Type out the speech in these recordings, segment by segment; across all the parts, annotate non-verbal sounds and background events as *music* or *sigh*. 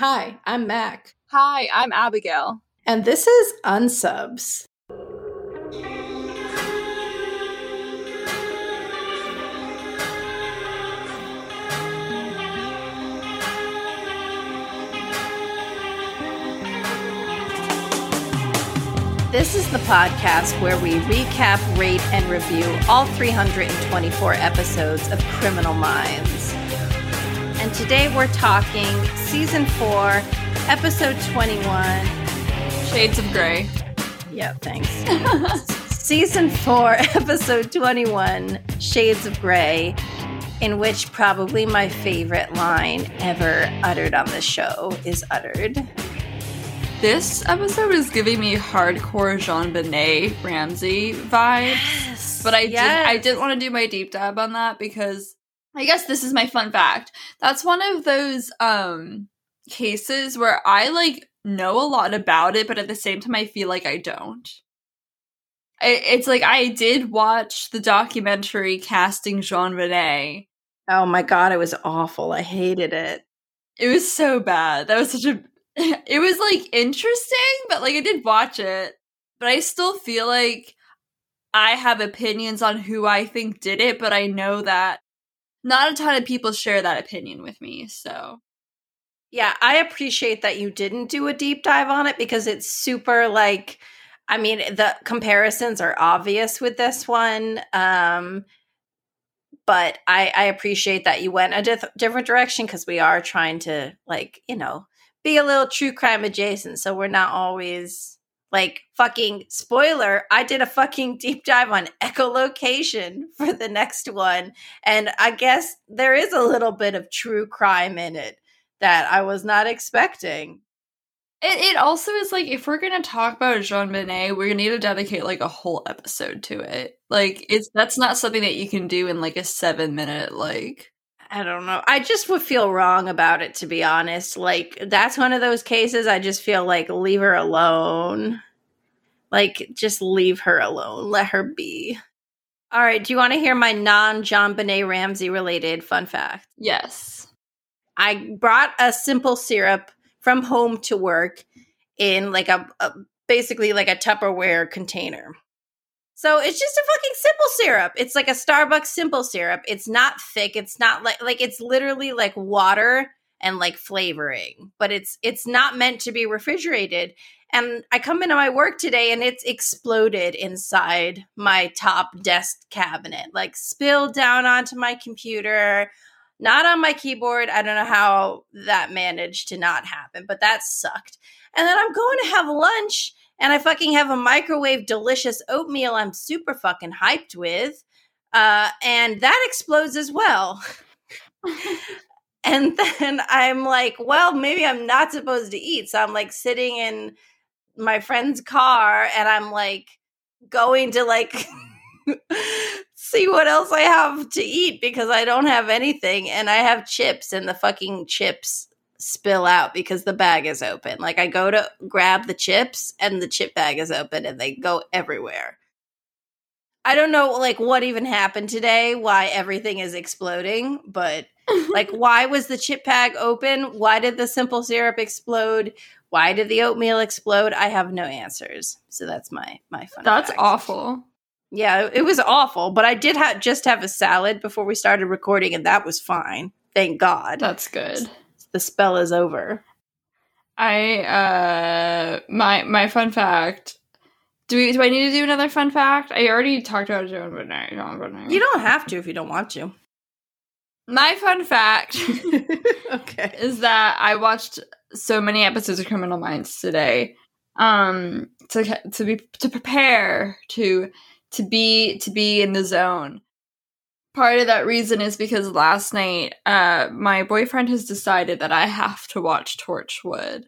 Hi, I'm Mac. Hi, I'm Abigail. And this is Unsubs. This is the podcast where we recap, rate, and review all 324 episodes of Criminal Minds. And today we're talking season four, episode 21. Shades of Grey. Yeah, thanks. *laughs* season four, *laughs* episode 21, Shades of Grey, in which probably my favorite line ever uttered on the show is uttered. This episode is giving me hardcore JonBenét Ramsey vibes. Yes, But I yes. did I did want to do my deep dive on that because I guess this is my fun fact. That's one of those um cases where I like know a lot about it, but at the same time I feel like I don't. I, it's like I did watch the documentary casting JonBenét. Oh my god, it was awful. I hated it. It was so bad. That was such a *laughs* it was like interesting, but like I did watch it, but I still feel like I have opinions on who I think did it, but I know that not a ton of people share that opinion with me. So, Yeah, I appreciate that you didn't do a deep dive on it because it's super like I mean, the comparisons are obvious with this one. Um but I I appreciate that you went a dif- different direction because we are trying to like, you know, be a little true crime adjacent so we're not always like fucking spoiler i did a fucking deep dive on echolocation *laughs* for the next one and i guess there is a little bit of true crime in it that I was not expecting. it, it also is like if we're gonna talk about JonBenét, we're gonna need to dedicate like a whole episode to it. Like it's that's not something that you can do in like a seven minute like I don't know. I just would feel wrong about it, to be honest. Like, that's one of those cases I just feel like leave her alone. Like, just leave her alone. Let her be. All right. Do you want to hear my non JonBenét Ramsey related fun fact? yes. I brought a simple syrup from home to work in like a, a basically like a Tupperware container. So it's just a fucking simple syrup. It's like a Starbucks simple syrup. It's not thick. It's not like like it's literally like water and like flavoring, but it's it's not meant to be refrigerated. And I come into my work today and it's exploded inside my top desk cabinet, like spilled down onto my computer, not on my keyboard. I don't know how that managed to not happen, but that sucked. And then I'm going to have lunch and I fucking have a microwave delicious oatmeal I'm super fucking hyped with. Uh, and that explodes as well. and *laughs* then I'm like, well, maybe I'm not supposed to eat. So I'm like sitting in my friend's car and I'm like going to like *laughs* see what else I have to eat because I don't have anything and I have chips and the fucking chips spill out because the bag is open. Like I go to grab the chips and the chip bag is open and they go everywhere. I don't know like what even happened today, why everything is exploding, but *laughs* like why was the chip bag open? Why did the simple syrup explode? Why did the oatmeal explode? I have no answers. So that's my my fun. That's fact. awful. Yeah, it was awful, but I did ha- just have a salad before we started recording, and that was fine. Thank God. That's good. The spell is over. I uh my my fun fact. Do we do I need to do another fun fact? I already talked about Joan Bernard. You don't have to if you don't want to. My fun fact *laughs* *laughs* okay. is that I watched so many episodes of Criminal Minds today. Um to to be to prepare to to be to be in the zone. Part of that reason is because last night uh my boyfriend has decided that I have to watch Torchwood.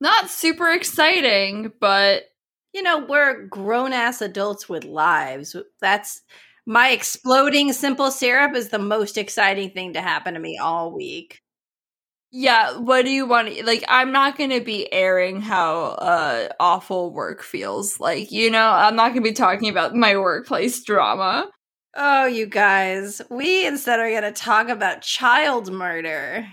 Not super exciting, but You know, we're grown ass adults with lives. That's my exploding simple syrup is the most exciting thing to happen to me all week. yeah, what do you want like I'm not going to be airing how uh awful work feels. Like, you know, I'm not going to be talking about my workplace drama. Oh, you guys, we instead are going to talk about child murder.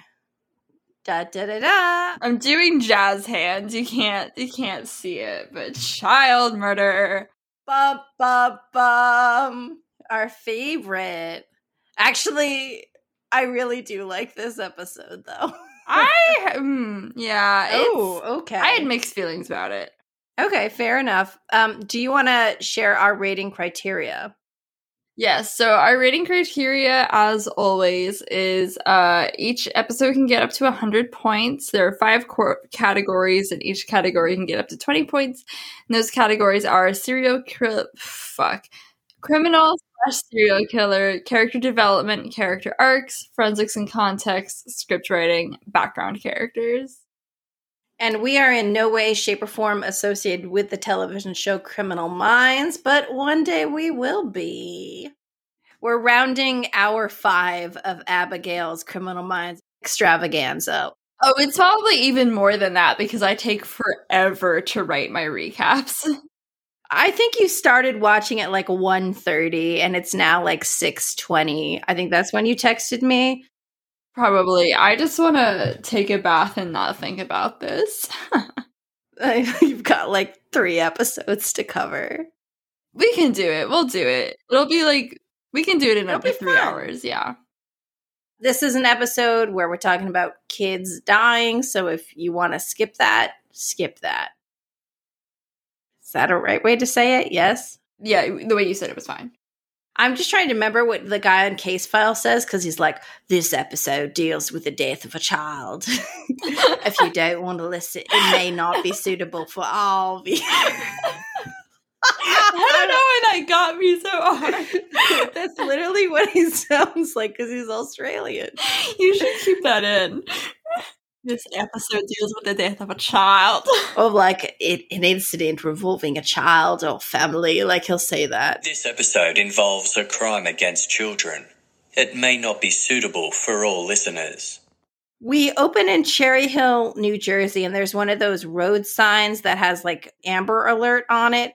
Da da da da. I'm doing jazz hands. You can't you can't see it, but child murder. Bum bum bum. Our favorite. Actually, I really do like this episode though. I *laughs* mm, yeah. oh, okay. I had mixed feelings about it. okay, fair enough. Um, do you want to share our rating criteria? Yes, so our rating criteria, as always, is uh, each episode can get up to 100 points. There are five core categories, and each category can get up to 20 points. And those categories are serial kill, fuck, criminal slash serial killer, character development, character arcs, forensics and context, script writing, background characters. And we are in no way, shape, or form associated with the television show Criminal Minds, but one day we will be. We're rounding hour five of Abigail's Criminal Minds extravaganza. Oh, it's probably even more than that because I take forever to write my recaps. *laughs* I think you started watching at like 1.30 and it's now like 6.20. I think that's when you texted me. Probably. I just want to take a bath and not think about this. *laughs* You've got like three episodes to cover. we can do it. We'll do it. It'll be like we can do it in under three fun. hours. Yeah. This is an episode where we're talking about kids dying. So if you want to skip that, skip that. Is that a right way to say it? Yes. Yeah. The way you said it was fine. I'm just trying to remember what the guy on Casefile says because he's like, this episode deals with the death of a child. *laughs* if you don't want to listen, it may not be suitable for all. viewers." *laughs* I don't know why that got me so hard. *laughs* That's literally what he sounds like because he's Australian. You should keep that in. This episode deals with the death of a child. *laughs* Or like it, an incident revolving a child or family. Like he'll say that. This episode involves a crime against children. It may not be suitable for all listeners. We open in Cherry Hill, New Jersey, and there's one of those road signs that has like Amber Alert on it.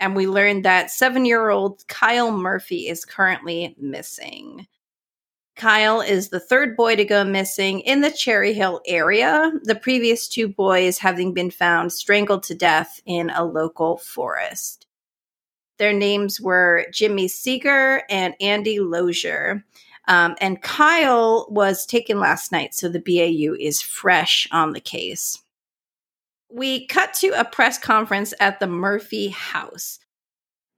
And we learned that seven year old Kyle Murphy is currently missing. Kyle is the third boy to go missing in the Cherry Hill area, the previous two boys having been found strangled to death in a local forest. Their names were Jimmy Seeger and Andy Lozier. Um, and Kyle was taken last night, so the BAU is fresh on the case. We cut to a press conference at the Murphy house.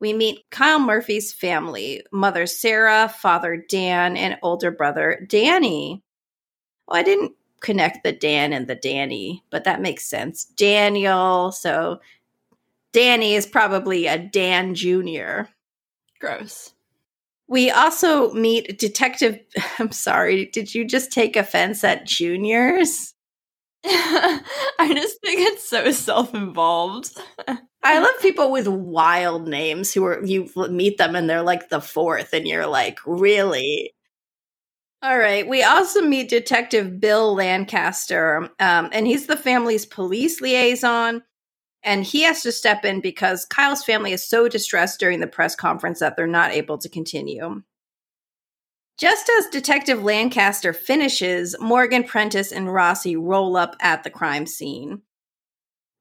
We meet Kyle Murphy's family mother Sarah, father Dan, and older brother Danny. Well, I didn't connect the Dan and the Danny, but that makes sense. Daniel, so Danny is probably a Dan Jr. Gross. We also meet Detective. *laughs* I'm sorry, did you just take offense at juniors? *laughs* I just think it's so self-involved. *laughs* I love people with wild names who are you meet them and they're like the fourth, and you're like, really? All right. We also meet Detective Bill Lancaster, um, and he's the family's police liaison. And he has to step in because Kyle's family is so distressed during the press conference that they're not able to continue. Just as Detective Lancaster finishes, Morgan Prentiss and Rossi roll up at the crime scene.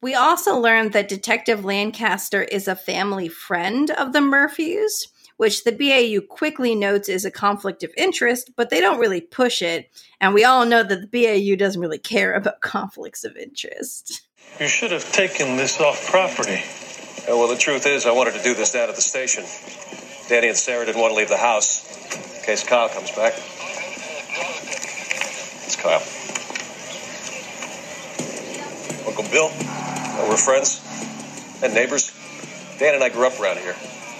We also learned that Detective Lancaster is a family friend of the Murphys, which the BAU quickly notes is a conflict of interest, but they don't really push it. And we all know that the BAU doesn't really care about conflicts of interest. You should have taken this off property. Yeah, well, the truth is, I wanted to do this down at the station. Danny and Sarah didn't want to leave the house in case Kyle comes back. It's Kyle. Uncle Bill. We're friends and neighbors. Dan and I grew up around here.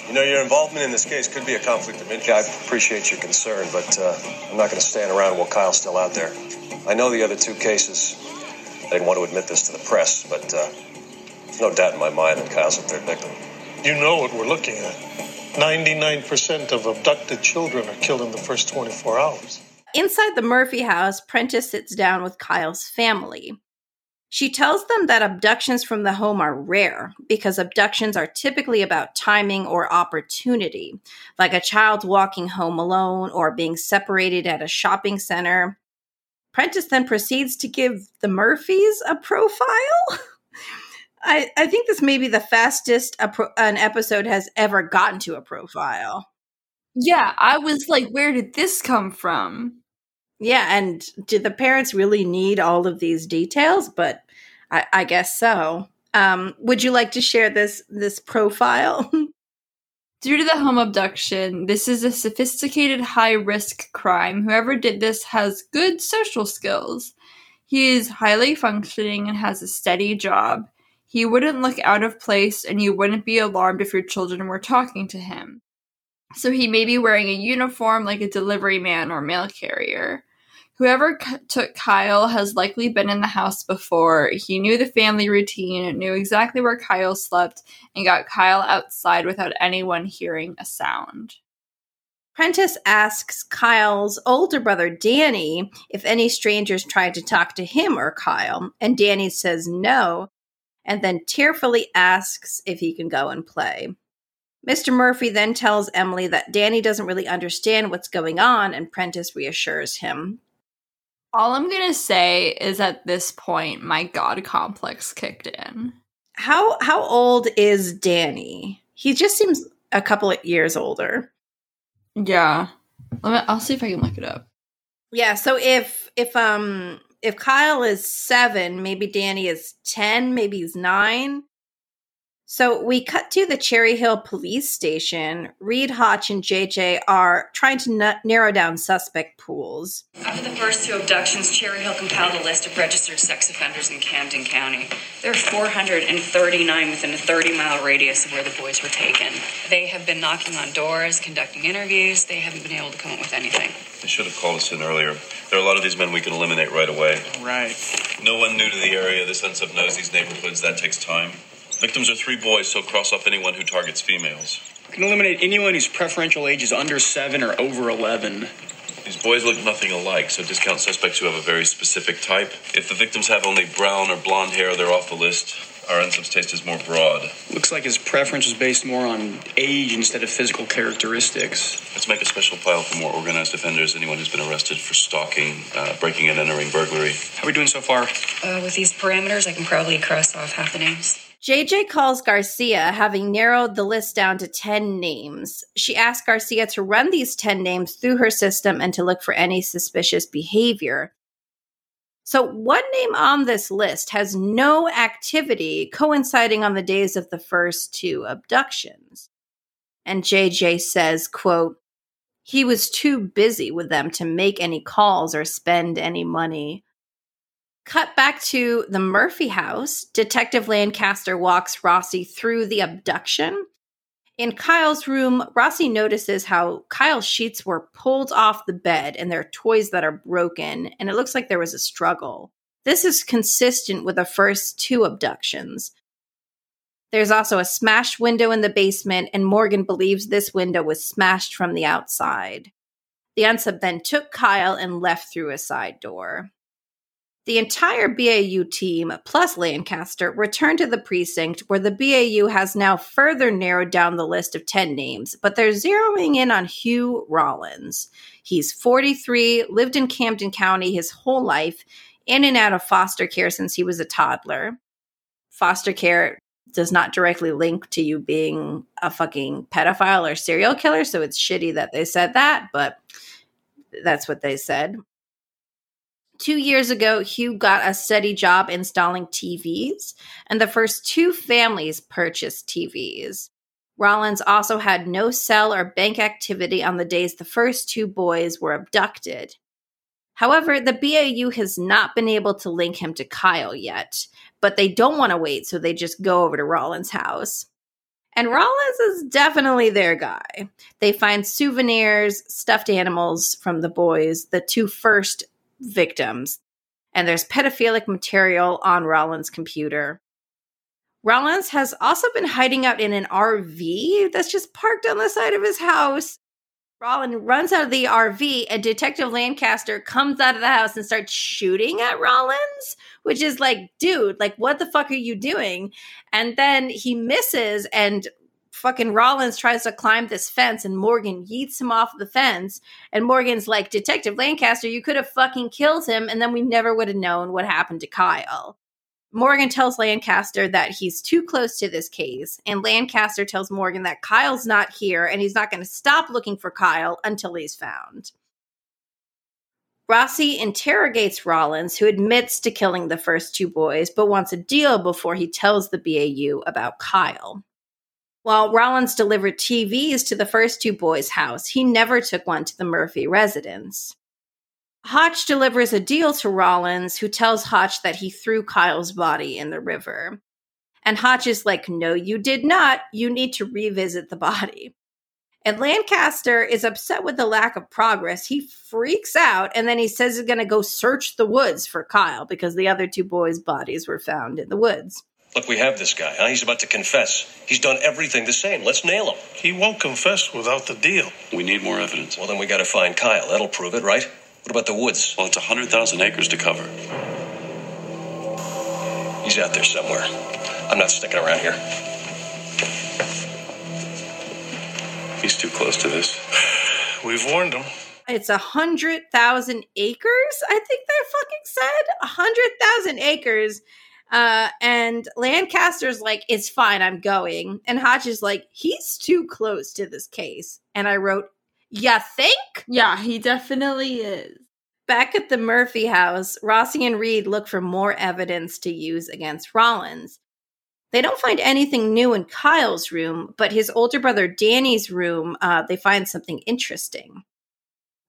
You know, your involvement in this case could be a conflict of interest. I appreciate your concern, but uh, I'm not going to stand around while Kyle's still out there. I know the other two cases. I didn't want to admit this to the press, but uh, there's no doubt in my mind that Kyle's a third victim. You know what we're looking at. 99% of abducted children are killed in the first 24 hours. Inside the Murphy house, Prentiss sits down with Kyle's family. She tells them that abductions from the home are rare because abductions are typically about timing or opportunity, like a child walking home alone or being separated at a shopping center. Prentiss then proceeds to give the Murphys a profile. *laughs* I, I think this may be the fastest a pro- an episode has ever gotten to a profile. Yeah, I was like, where did this come from? Yeah, and did the parents really need all of these details? But I, I guess so. Um, would you like to share this this profile? *laughs* Due to the home abduction, this is a sophisticated high risk crime. Whoever did this has good social skills. He is highly functioning and has a steady job. He wouldn't look out of place, and you wouldn't be alarmed if your children were talking to him. So he may be wearing a uniform like a delivery man or mail carrier. Whoever c- took Kyle has likely been in the house before. He knew the family routine, knew exactly where Kyle slept, and got Kyle outside without anyone hearing a sound. Prentiss asks Kyle's older brother Danny if any strangers tried to talk to him or Kyle, and Danny says no, and then tearfully asks if he can go and play. Mr. Murphy then tells Emily that Danny doesn't really understand what's going on, and Prentiss reassures him. All I'm gonna say is at this point, my god complex kicked in. How how old is Danny? He just seems a couple of years older. Yeah, Let me, I'll see if I can look it up. Yeah, so if if um if Kyle is seven, maybe Danny is ten, maybe he's nine. So we cut to the Cherry Hill police station. Reid, Hotch, and JJ are trying to n- narrow down suspect pools. After the first two abductions, Cherry Hill compiled a list of registered sex offenders in Camden County. There are 439 within a 30 mile radius of where the boys were taken. They have been knocking on doors, conducting interviews. They haven't been able to come up with anything. They should have called us in earlier. There are a lot of these men we can eliminate right away. Right. No one new to the area. This ends up knows these neighborhoods. That takes time. Victims are three boys, so cross off anyone who targets females. We can eliminate anyone whose preferential age is under 7 or over 11. These boys look nothing alike, so discount suspects who have a very specific type. If the victims have only brown or blonde hair, they're off the list. Our unsub's taste is more broad. Looks like his preference was based more on age instead of physical characteristics. Let's make a special file for more organized offenders, anyone who's been arrested for stalking, uh, breaking and entering, burglary. How are we doing so far? Uh, with these parameters, I can probably cross off half the names. JJ calls Garcia, having narrowed the list down to 10 names. She asks Garcia to run these 10 names through her system and to look for any suspicious behavior. So, one name on this list has no activity coinciding on the days of the first two abductions. And JJ says, quote, he was too busy with them to make any calls or spend any money. Cut back to the Murphy house. Detective Lancaster walks Rossi through the abduction. In Kyle's room, Rossi notices how Kyle's sheets were pulled off the bed and there are toys that are broken, and it looks like there was a struggle. This is consistent with the first two abductions. There's also a smashed window in the basement, and Morgan believes this window was smashed from the outside. The unsub then took Kyle and left through a side door. The entire BAU team, plus Lancaster, returned to the precinct where the BAU has now further narrowed down the list of 10 names, but they're zeroing in on Hugh Rollins. He's 43, lived in Camden County his whole life, in and out of foster care since he was a toddler. Foster care does not directly link to you being a fucking pedophile or serial killer, so it's shitty that they said that, but that's what they said. Two years ago, Hugh got a steady job installing TVs, and the first two families purchased TVs. Rollins also had no cell or bank activity on the days the first two boys were abducted. However, the BAU has not been able to link him to Kyle yet, but they don't want to wait, so they just go over to Rollins' house. And Rollins is definitely their guy. They find souvenirs, stuffed animals from the boys, the two first victims, and there's pedophilic material on Rollins' computer. Rollins has also been hiding out in an RV that's just parked on the side of his house. Rollins runs out of the RV, and Detective Lancaster comes out of the house and starts shooting at Rollins, which is like, dude, like, what the fuck are you doing? And then he misses and fucking Rollins tries to climb this fence and Morgan yeets him off the fence. And Morgan's like, Detective Lancaster, you could have fucking killed him, and then we never would have known what happened to Kyle. Morgan tells Lancaster that he's too close to this case, and Lancaster tells Morgan that Kyle's not here and he's not going to stop looking for Kyle until he's found. Rossi interrogates Rollins, who admits to killing the first two boys but wants a deal before he tells the BAU about Kyle. While Rollins delivered TVs to the first two boys' house, he never took one to the Murphy residence. Hotch delivers a deal to Rollins, who tells Hotch that he threw Kyle's body in the river. And Hotch is like, No, you did not. You need to revisit the body. And Lancaster is upset with the lack of progress. He freaks out and then he says he's going to go search the woods for Kyle because the other two boys' bodies were found in the woods. Look, we have this guy. Huh? He's about to confess. He's done everything the same. Let's nail him. He won't confess without the deal. We need more evidence. Well, then we got to find Kyle. That'll prove it, right? What about the woods? Well, it's 100,000 acres to cover. He's out there somewhere. I'm not sticking around here. He's too close to this. *sighs* We've warned him. It's a hundred thousand acres, I think they fucking said. A hundred thousand acres. Uh, and Lancaster's like, it's fine, I'm going. And Hotch is like, he's too close to this case. And I wrote, Ya think? Yeah, he definitely is. Back at the Murphy house, Rossi and Reid look for more evidence to use against Rollins. They don't find anything new in Kyle's room, but his older brother Danny's room, uh, they find something interesting.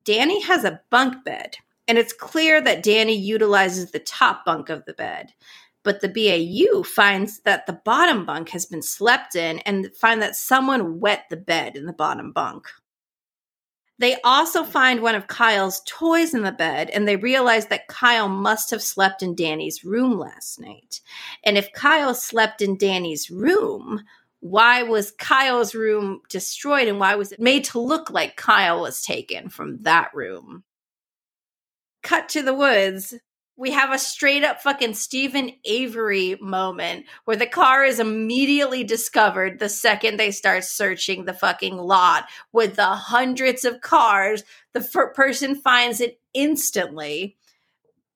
Danny has a bunk bed, and it's clear that Danny utilizes the top bunk of the bed. But the BAU finds that the bottom bunk has been slept in and find that someone wet the bed in the bottom bunk. They also find one of Kyle's toys in the bed and they realize that Kyle must have slept in Danny's room last night. And if Kyle slept in Danny's room, why was Kyle's room destroyed and why was it made to look like Kyle was taken from that room? Cut to the woods we have a straight up fucking Steven Avery moment where the car is immediately discovered the second they start searching the fucking lot with the hundreds of cars. The f- person finds it instantly.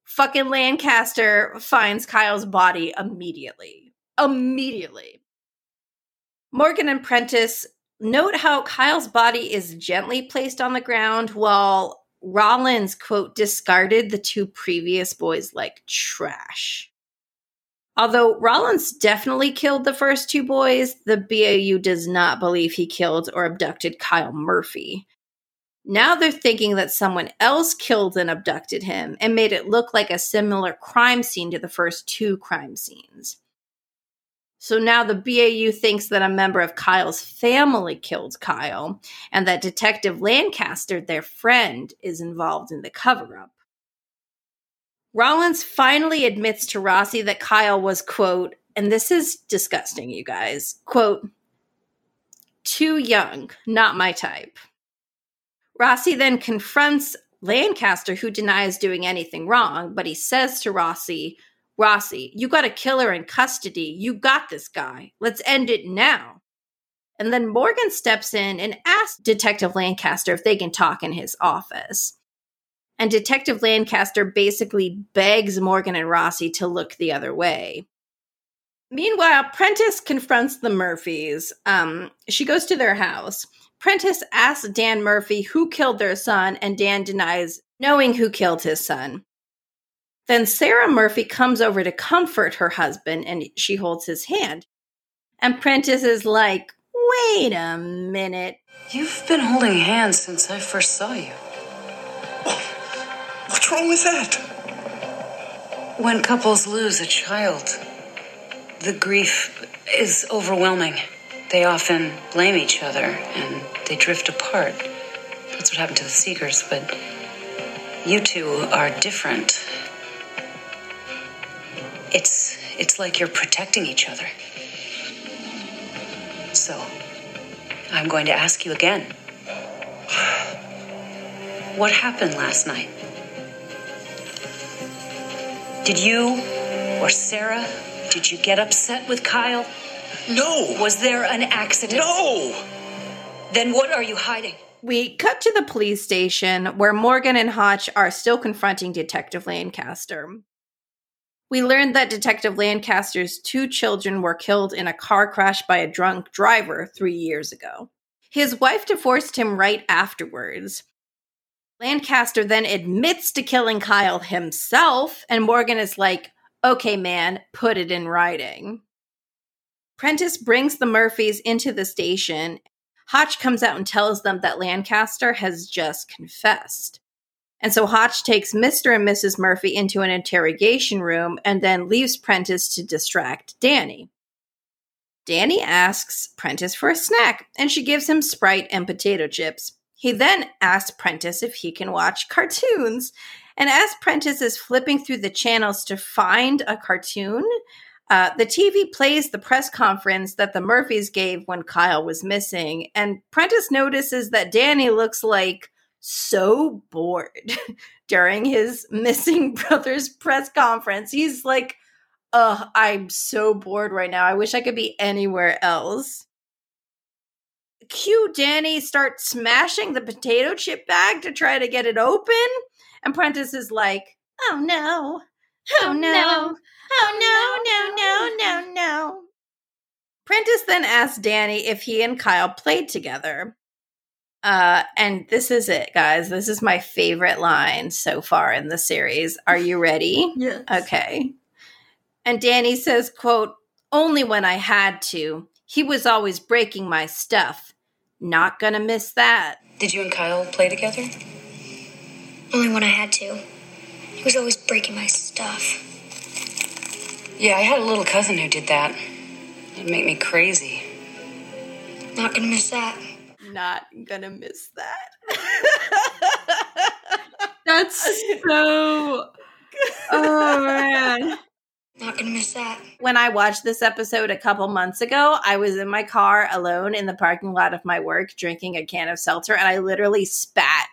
Fucking Lancaster finds Kyle's body immediately. Immediately. Morgan and Prentiss note how Kyle's body is gently placed on the ground while Rollins, quote, discarded the two previous boys like trash. Although Rollins definitely killed the first two boys, the BAU does not believe he killed or abducted Kyle Murphy. Now they're thinking that someone else killed and abducted him and made it look like a similar crime scene to the first two crime scenes. So now the BAU thinks that a member of Kyle's family killed Kyle and that Detective Lancaster, their friend, is involved in the cover up. Rollins finally admits to Rossi that Kyle was, quote, and this is disgusting, you guys, quote, too young, not my type. Rossi then confronts Lancaster, who denies doing anything wrong, but he says to Rossi, Rossi, you got a killer in custody. You got this guy. Let's end it now. And then Morgan steps in and asks Detective Lancaster if they can talk in his office. And Detective Lancaster basically begs Morgan and Rossi to look the other way. Meanwhile, Prentiss confronts the Murphys. Um, she goes to their house. Prentiss asks Dan Murphy who killed their son, and Dan denies knowing who killed his son. Then Sarah Murphy comes over to comfort her husband and she holds his hand. And Prentiss is like, wait a minute. You've been holding hands since I first saw you. Oh, what's wrong with that? When couples lose a child, the grief is overwhelming. They often blame each other and they drift apart. That's what happened to the Seegers, but you two are different. It's it's like you're protecting each other. So, I'm going to ask you again. What happened last night? Did you or Sarah, did you get upset with Kyle? No! Was there an accident? No! Then what are you hiding? We cut to the police station where Morgan and Hotch are still confronting Detective Lancaster. We learned that Detective Lancaster's two children were killed in a car crash by a drunk driver three years ago. His wife divorced him right afterwards. Lancaster then admits to killing Kyle himself, and Morgan is like, okay, man, put it in writing. Prentiss brings the Murphys into the station. Hotch comes out and tells them that Lancaster has just confessed. And so Hotch takes Mr. and Mrs. Murphy into an interrogation room and then leaves Prentiss to distract Danny. Danny asks Prentiss for a snack, and she gives him Sprite and potato chips. He then asks Prentiss if he can watch cartoons. And as Prentiss is flipping through the channels to find a cartoon, uh, the TV plays the press conference that the Murphys gave when Kyle was missing. And Prentice notices that Danny looks like so bored *laughs* during his missing *laughs* brothers press conference. He's like, Ugh, I'm so bored right now. I wish I could be anywhere else. Cue Danny start smashing the potato chip bag to try to get it open. And Prentiss is like, oh no, oh, oh no, oh, oh no, no, no, no, no. Prentiss then asks Danny if he and Kyle played together. Uh, and this is it, guys. This is my favorite line so far in the series. Are you ready? *laughs* Yes. Okay. And Danny says, quote, only when I had to. He was always breaking my stuff. Not gonna miss that. Did you and Kyle play together? Only when I had to. He was always breaking my stuff. Yeah, I had a little cousin who did that. It'd make me crazy. Not gonna miss that. Not gonna miss that. *laughs* That's so. *laughs* Oh man. Not gonna miss that. when I watched this episode a couple months ago, I was in my car alone in the parking lot of my work drinking a can of seltzer, and I literally spat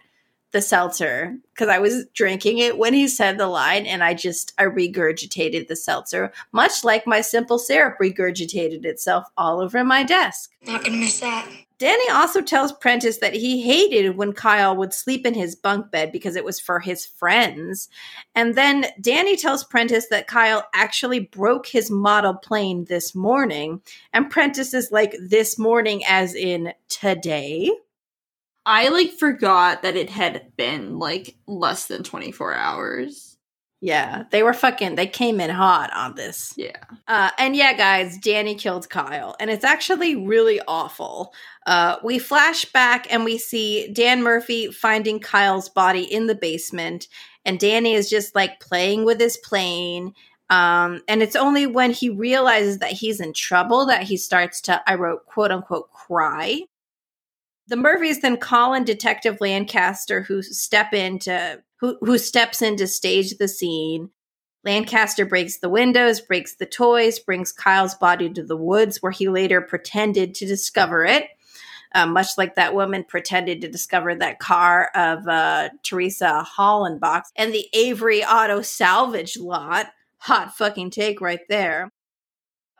the seltzer because I was drinking it when he said the line, and I just I regurgitated the seltzer, much like my simple syrup regurgitated itself all over my desk. Not gonna miss that. Danny also tells Prentiss that he hated when Kyle would sleep in his bunk bed because it was for his friends. And then Danny tells Prentiss that Kyle actually broke his model plane this morning. And Prentiss is like, this morning, as in today. I like forgot that it had been like less than 24 hours. Yeah, they were fucking, they came in hot on this. Yeah. Uh, and yeah, guys, Danny killed Kyle, and it's actually really awful. Uh, we flash back and we see Dan Murphy finding Kyle's body in the basement, and Danny is just like playing with his plane. Um, and it's only when he realizes that he's in trouble that he starts to, I wrote, quote unquote, cry. The Murphys then call in Detective Lancaster, who step in to who who steps in to stage the scene. Lancaster breaks the windows, breaks the toys, brings Kyle's body to the woods, where he later pretended to discover it. Uh, much like that woman pretended to discover that car of uh, Teresa Hollenbach and the Avery Auto salvage lot. Hot fucking take right there.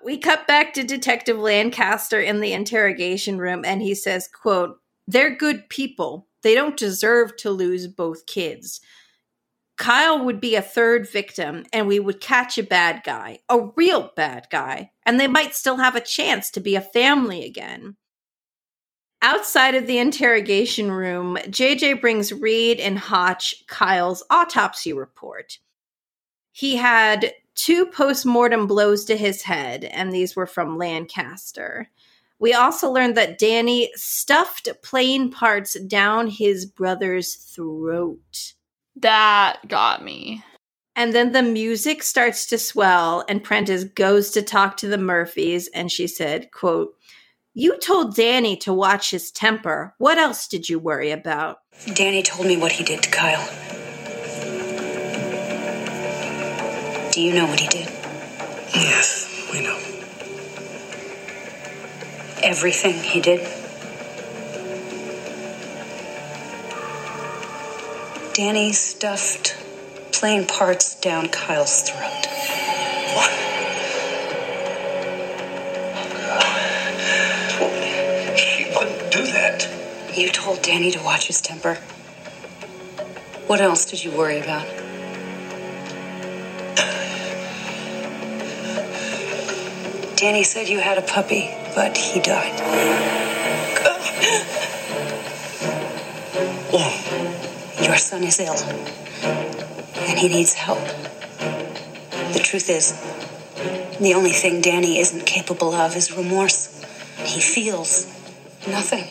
We cut back to Detective Lancaster in the interrogation room, and he says, quote, They're good people. They don't deserve to lose both kids. Kyle would be a third victim, and we would catch a bad guy, a real bad guy, and they might still have a chance to be a family again. Outside of the interrogation room, JJ brings Reid and Hotch Kyle's autopsy report. He had two post-mortem blows to his head, and these were from Lancaster. We also learned that Danny stuffed plane parts down his brother's throat. That got me. And then the music starts to swell, and Prentiss goes to talk to the Murphys, and she said, quote, You told Danny to watch his temper. What else did you worry about? Danny told me what he did to Kyle. Do you know what he did? Yes, we know everything he did. Danny stuffed playing parts down Kyle's throat. What? Oh, God. She wouldn't do that. You told Danny to watch his temper. What else did you worry about? Danny said you had a puppy but he died. Your son is ill, and he needs help. The truth is, the only thing Danny isn't capable of is remorse. He feels nothing.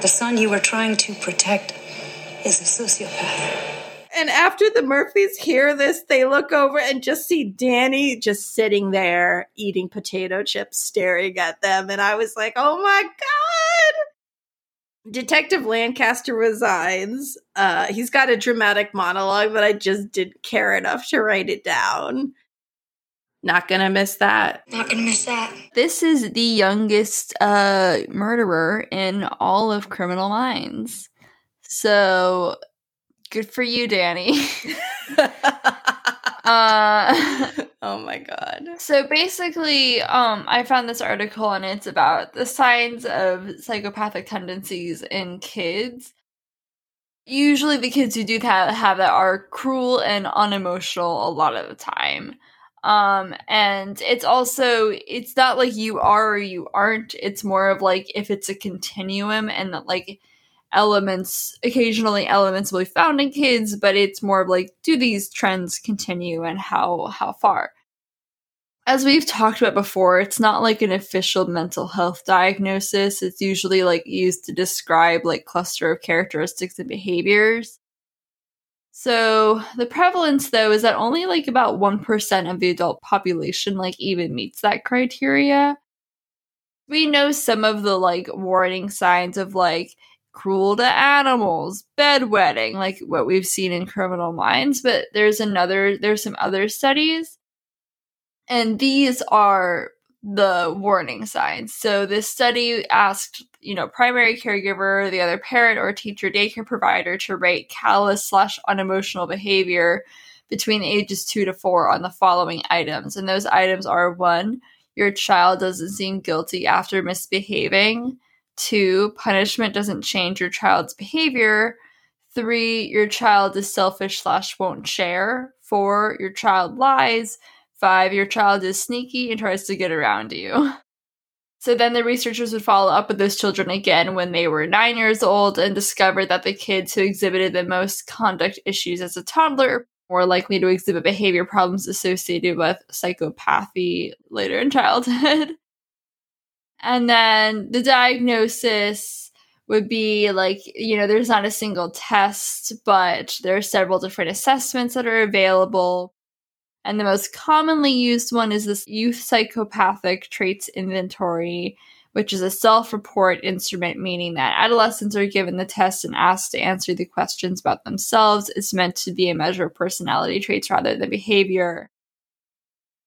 The son you were trying to protect is a sociopath. And after the Murphys hear this, they look over and just see Danny just sitting there eating potato chips, staring at them. And I was like, oh my God. Detective Lancaster resigns. Uh, he's got a dramatic monologue, but I just didn't care enough to write it down. Not gonna miss that. Not gonna miss that. This is the youngest uh, murderer in all of Criminal Minds. So good for you, Danny. *laughs* uh, oh my god. so basically, um, I found this article and it's about the signs of psychopathic tendencies in kids. Usually, the kids who do that have that are cruel and unemotional a lot of the time um and it's also it's not like you are or you aren't it's more of like if it's a continuum and that like elements occasionally elements will be found in kids but it's more of like do these trends continue and how how far? As we've talked about before it's not like an official mental health diagnosis. It's usually like used to describe like cluster of characteristics and behaviors. So the prevalence though is that only like about 1% of the adult population like even meets that criteria. We know some of the like warning signs of like cruel to animals, bedwetting, like what we've seen in criminal minds, but there's another there's some other studies and these are the warning signs. So this study asked, you know, primary caregiver, the other parent or teacher daycare provider to rate callous slash unemotional behavior between ages two to four on the following items. And those items are one, your child doesn't seem guilty after misbehaving. Two, punishment doesn't change your child's behavior. Three, your child is selfish slash won't share. Four, your child lies. Five, your child is sneaky and tries to get around you. So then the researchers would follow up with those children again when they were nine years old and discovered that the kids who exhibited the most conduct issues as a toddler were likely to exhibit behavior problems associated with psychopathy later in childhood. *laughs* and then the diagnosis would be like, you know, there's not a single test, but there are several different assessments that are available. And the most commonly used one is this Youth Psychopathic Traits Inventory, which is a self report instrument, meaning that adolescents are given the test and asked to answer the questions about themselves. It's meant to be a measure of personality traits rather than behavior.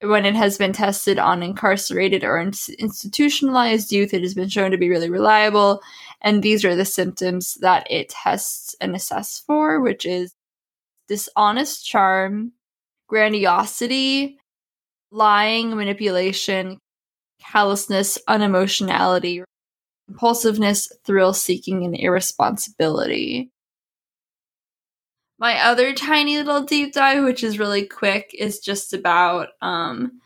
When it has been tested on incarcerated or institutionalized youth, it has been shown to be really reliable. And these are the symptoms that it tests and assesses for, which is dishonest charm, grandiosity, lying, manipulation, callousness, unemotionality, impulsiveness, thrill seeking, and irresponsibility. My other tiny little deep dive, which is really quick, is just about um,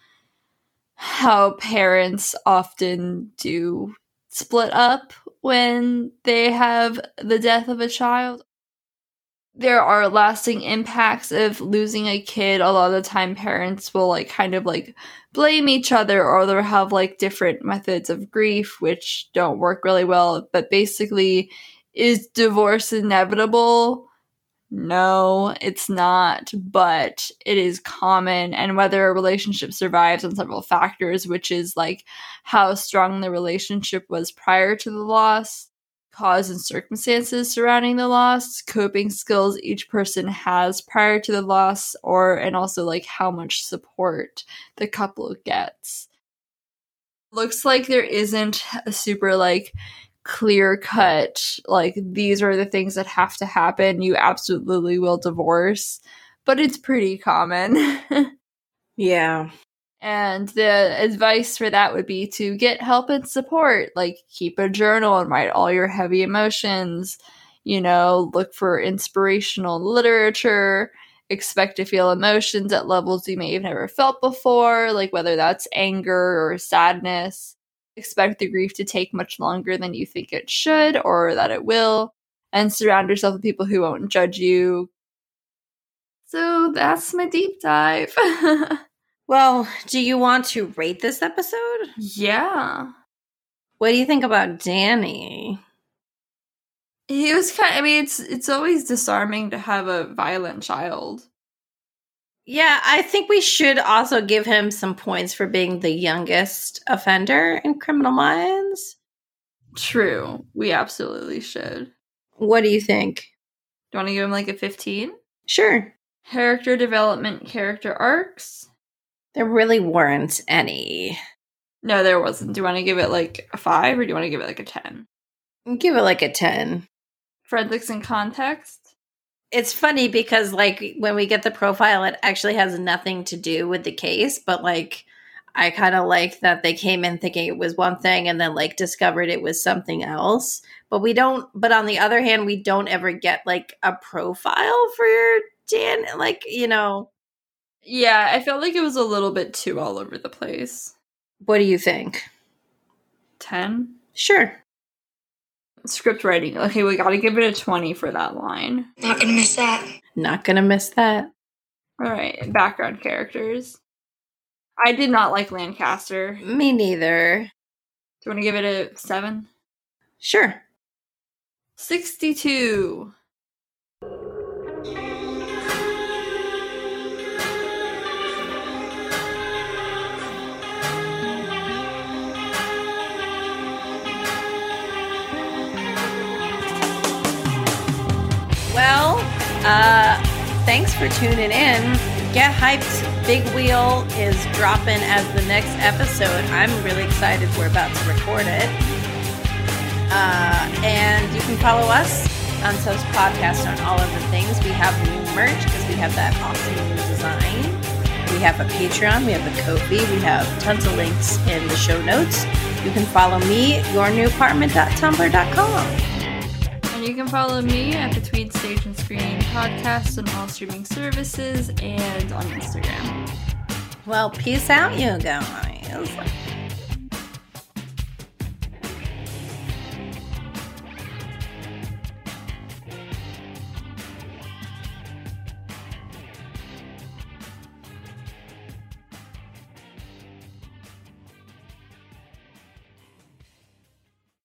how parents often do split up when they have the death of a child there are lasting impacts of losing a kid. A lot of the time, parents will like kind of like blame each other or they'll have like different methods of grief, which don't work really well. But basically, is divorce inevitable? No, it's not, but it is common. And whether a relationship survives on several factors, which is like how strong the relationship was prior to the loss, cause and circumstances surrounding the loss, coping skills each person has prior to the loss, or and also like how much support the couple gets. Looks like there isn't a super like clear cut like these are the things that have to happen. You absolutely will divorce, but it's pretty common. *laughs* yeah. And the advice for that would be to get help and support. Like, keep a journal and write all your heavy emotions. You know, look for inspirational literature. Expect to feel emotions at levels you may have never felt before, like whether that's anger or sadness. Expect the grief to take much longer than you think it should or that it will. And surround yourself with people who won't judge you. So that's my deep dive. *laughs* Well, do you want to rate this episode? yeah. What do you think about Danny? He was kind I mean, it's it's always disarming to have a violent child. Yeah, I think we should also give him some points for being the youngest offender in Criminal Minds. True. We absolutely should. What do you think? Do you want to give him like a 15? Sure. Character development, character arcs. There really weren't any. No, there wasn't. Do you want to give it like a 5 or do you want to give it like a 10? Give it like a 10. Forensics and context. It's funny because, like, when we get the profile, it actually has nothing to do with the case, but like, I kind of like that they came in thinking it was one thing and then like discovered it was something else. But we don't, but on the other hand, we don't ever get like a profile for Dan. Like, you know, Yeah, I felt like it was a little bit too all over the place. what do you think? 10? Sure. Script writing. Okay, we gotta give it a 20 for that line. Not gonna miss that. Not gonna miss that. All right, background characters. I did not like Lancaster. Me neither. Do you want to give it a 7? Sure. 62. Uh, thanks for tuning in. Get hyped. Big Wheel is dropping as the next episode. I'm really excited. We're about to record it. Uh, and you can follow us Unsubs Podcast on all of the things. We have new merch because we have that awesome new design. We have a Patreon, we have a Ko-fi, we have tons of links in the show notes. You can follow me, yournewapartment.tumblr.com. You can follow me at Between Stage and Screen podcast on all streaming services and on Instagram. Well, peace out, you guys.